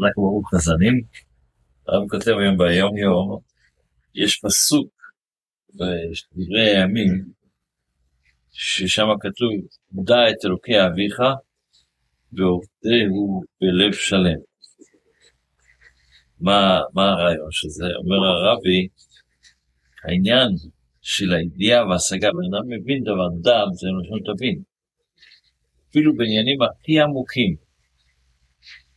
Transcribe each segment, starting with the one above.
אנחנו ברוך חזנים, הרב כותב היום ביום יום, יש פסוק בדברי הימים, ששם כתוב, דע את אלוקי אביך ועובדהו בלב שלם. מה, מה הרעיון של זה? אומר הרבי, העניין של הידיעה וההשגה, בן אדם מבין דבר, דעת זה לשון תבין. אפילו בעניינים הכי עמוקים,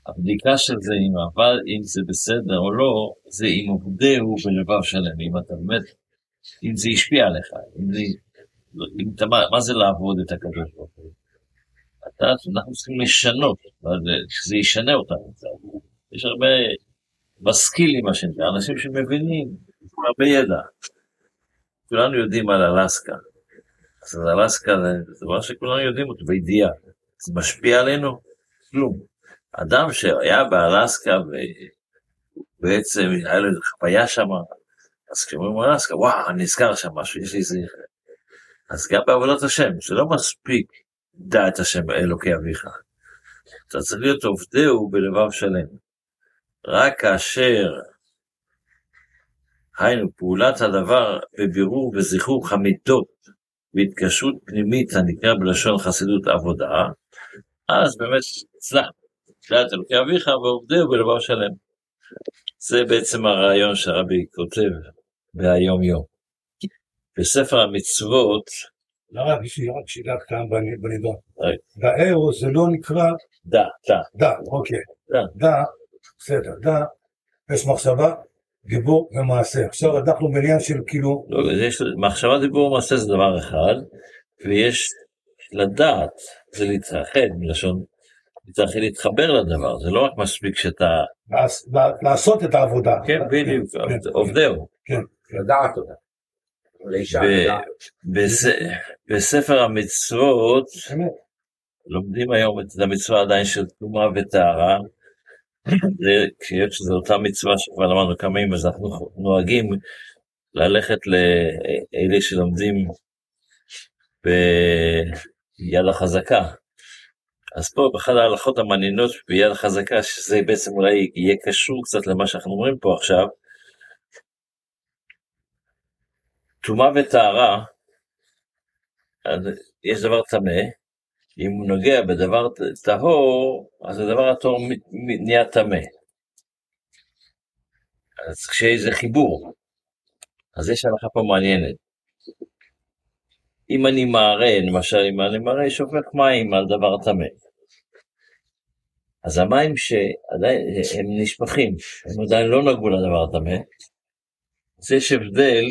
הבדיקה של זה, אם, אבל, אם זה בסדר או לא, זה אם עובדהו בלבב שלם, אם אתה באמת, אם זה השפיע עליך, אם זה, אם אתה, מה זה לעבוד את הקדוש ברוך הוא? אתה, אנחנו צריכים לשנות, שזה ישנה אותנו יש הרבה משכילים, מה שנקרא, אנשים שמבינים, הרבה ידע. כולנו יודעים על אלסקה. אז אלסקה זה דבר שכולנו יודעים אותו בידיעה. זה משפיע עלינו? כלום. אדם שהיה באלסקה ובעצם היה לו חוויה שם, אז כשאומרים אלסקה, וואו, נזכר שם משהו, יש לי זכר. אז גם בעבודת השם, זה לא מספיק דע את השם אלוקי אביך. אתה צריך להיות עובדהו בלבב שלם. רק כאשר, היינו, פעולת הדבר בבירור וזיכוך המידות והתקשרות פנימית הנקרא בלשון חסידות עבודה, אז באמת הצלחנו. תפילת אלוקי אביך ועובדהו בלבב שלם. זה בעצם הרעיון שהרבי כותב בהיום יום. בספר המצוות... לא רק, לי רק שאלה כאן בנידון. דארו זה לא נקרא... דא, דא. דא, אוקיי. דא, בסדר, דא, יש מחשבה, דיבור ומעשה. עכשיו אנחנו בעניין של כאילו... לא, יש מחשבה, דיבור ומעשה זה דבר אחד, ויש לדעת, זה להתרחד מלשון צריך להתחבר לדבר, זה לא רק מספיק שאתה... לעשות את העבודה. כן, בדיוק, כן, כן. עובדהו. כן, לדעת אותה. בספר המצוות, לומדים היום את המצווה עדיין של תרומה וטהרה, כשיש שזו אותה מצווה שכבר למדנו כמה ימים, אז אנחנו נוהגים ללכת לאלה שלומדים ביד החזקה, אז פה באחת ההלכות המעניינות ביד החזקה, שזה בעצם אולי יהיה קשור קצת למה שאנחנו אומרים פה עכשיו, טומאה וטהרה, יש דבר טמא, אם הוא נוגע בדבר טהור, אז הדבר הטהור נהיה טמא. אז כשיש איזה חיבור, אז יש הלכה פה מעניינת. אם אני מערה, למשל אם אני מערה, שופך מים על דבר טמא. אז המים שעדיין הם נשפכים, הם עדיין לא נגעו לדבר הטמא, אז יש הבדל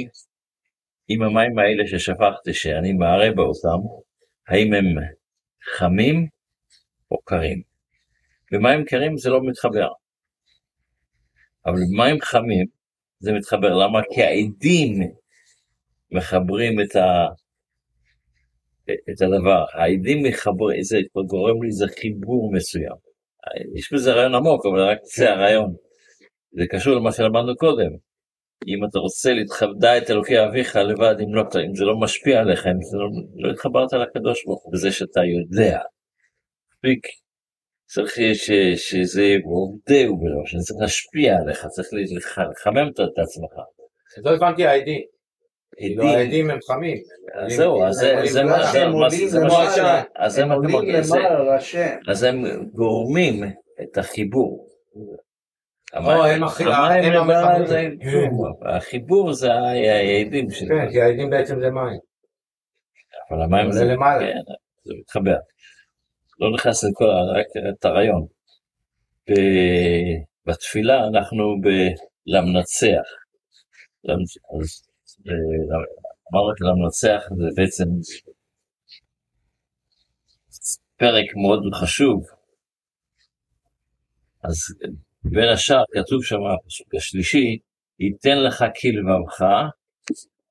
עם המים האלה ששפכתי, שאני מערה באותם, האם הם חמים או קרים. במים קרים זה לא מתחבר. אבל במים חמים זה מתחבר. למה? כי העדים מחברים את, ה... את הדבר. העדים מחברים, זה גורם לי איזה חיבור מסוים. יש בזה רעיון עמוק, אבל רק זה הרעיון. זה קשור למה שלמדנו קודם. אם אתה רוצה להתחבדה את אלוקי אביך לבד, אם, לא, אם זה לא משפיע עליך, אם זה לא, לא התחברת לקדוש ברוך הוא בזה שאתה יודע. מספיק. צריך ש, שזה עובדהו בלא, שזה צריך להשפיע עליך, צריך לחמם את עצמך. לא הבנתי ה-ID. כאילו העדים הם חמים. זהו, אז זה מה אומרים. אז הם גורמים את החיבור. החיבור זה העדים שלהם. כן, כי העדים בעצם זה מים. אבל המים זה למעלה. כן, זה מתחבר. לא נכנס לכל, רק את הרעיון. בתפילה אנחנו למנצח. אז אמרת למנצח זה בעצם פרק מאוד חשוב. אז בין השאר כתוב שם הפסוק השלישי, ייתן לך כלבבך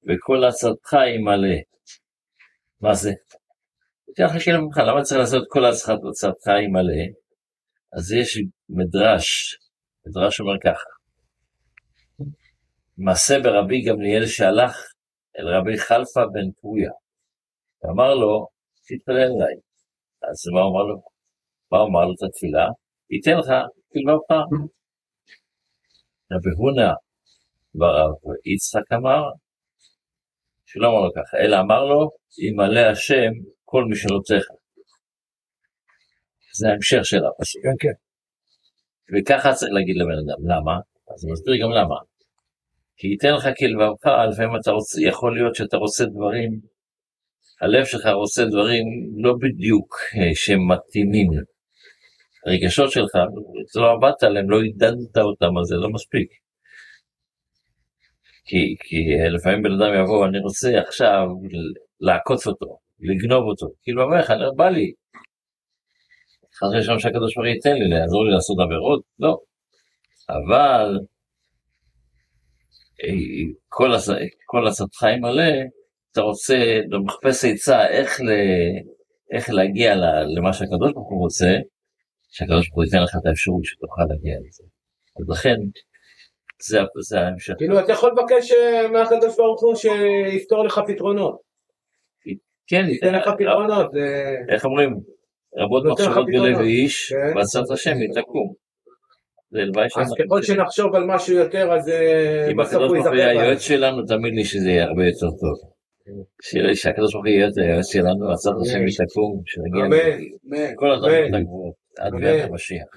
וכל עצתך ימלא. מה זה? ייתן לך כלבבך, למה צריך לעשות כל עצתך ימלא? אז יש מדרש, מדרש אומר ככה, מעשה ברבי גמליאל שהלך אל רבי חלפה בן פרויה, ואמר לו, תתפלל אליי. אז מה אמר לו? מה הוא אמר לו את התפילה? ייתן לך כלבבך. רבי הונא ברב יצחק אמר, שלא אמר לו ככה, אלא אמר לו, ימלא השם כל משאלותיך. זה ההמשך של הפסוק. כן, כן. וככה צריך להגיד לבן אדם, למה? אז אני מסביר גם למה. כי ייתן לך כלבבך, לפעמים אתה רוצה, יכול להיות שאתה רוצה דברים, הלב שלך רוצה דברים לא בדיוק אה, שמתאימים. הרגשות שלך, אתה לא עבדת עליהם, לא עידדת אותם, אז זה לא מספיק. כי, כי לפעמים בן אדם יבוא, אני רוצה עכשיו לעקוץ אותו, לגנוב אותו, כאילו אומר לך, בא לי. חס ושלום שהקדוש ברוך הוא ייתן לי, לעזור לי לעשות עבירות? לא. אבל כל, עצתך מלא, אתה רוצה, אתה מחפש עצה איך. איך להגיע למה שהקדוש ברוך הוא רוצה, שהקדוש ברוך הוא ייתן לך את האפשרות שתוכל להגיע לזה. אז לכן, זה, זה ההמשך. כאילו אתה יכול לבקש אה, מהקדוש ברוך הוא שיפתור לך פתרונות. כן, ייתן לך פתרונות. איך אומרים? רבות מחשבות בלב איש. ועצת השם היא תקום. אז ככל שנחשוב על משהו יותר, אז אה, אם בסוף הקדוש הוא ברוך הוא יהיה. היועץ שלנו, תאמין לי שזה יהיה הרבה יותר טוב. שהקדוש ברוך הוא יהיה היועץ שלנו, עצת השם תקום, שנגיע אמן, אמן, כל הדברים. הגבוהות, עד. ביאת המשיח.